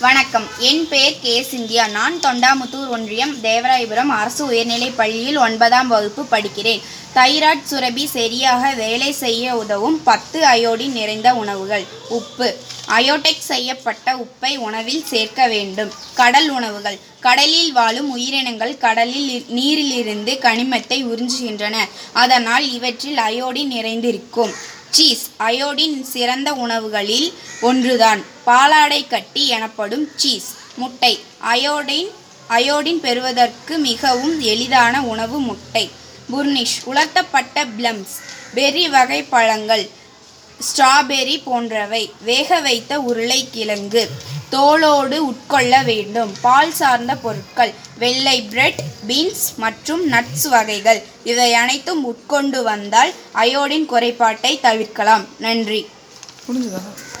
வணக்கம். என் பெயர் கே. சிந்தியா. நான் தொண்டாமுத்தூர் ஒன்றியம் தேவராயபுரம் அரசு உயர்நிலைப் பள்ளியில் ஒன்பதாம் வகுப்பு படிக்கிறேன். தைராய்ட் சுரபி சரியாக வேலை செய்ய உதவும் பத்து அயோடின் நிறைந்த உணவுகள். உப்பு. அயோடெக் செய்யப்பட்ட உப்பை உணவில் சேர்க்க வேண்டும். கடல் உணவுகள். கடலில் வாழும் உயிரினங்கள் கடலில் நீரிலிருந்து கனிமத்தை உறிஞ்சுகின்றன. அதனால் இவற்றில் அயோடின் நிறைந்திருக்கும். சீஸ் அயோடின் சிறந்த உணவுகளில் ஒன்றுதான். பாலாடை கட்டி எனப்படும் சீஸ். முட்டை அயோடின் அயோடின் பெறுவதற்கு மிகவும் எளிதான உணவு முட்டை. புர்னிஷ் உலர்த்தப்பட்ட பிளம்ஸ் பெர்ரி வகை பழங்கள் ஸ்ட்ராபெர்ரி போன்றவை. வேக வைத்த உருளைக்கிழங்கு. தோலோடு உட்கொள்ள வேண்டும். பால் சார்ந்த பொருட்கள் வெள்ளை பிரெட் பீன்ஸ் மற்றும் நட்ஸ் வகைகள். இவை அனைத்தும் உட்கொண்டு வந்தால் அயோடின் குறைபாட்டை தவிர்க்கலாம். நன்றி.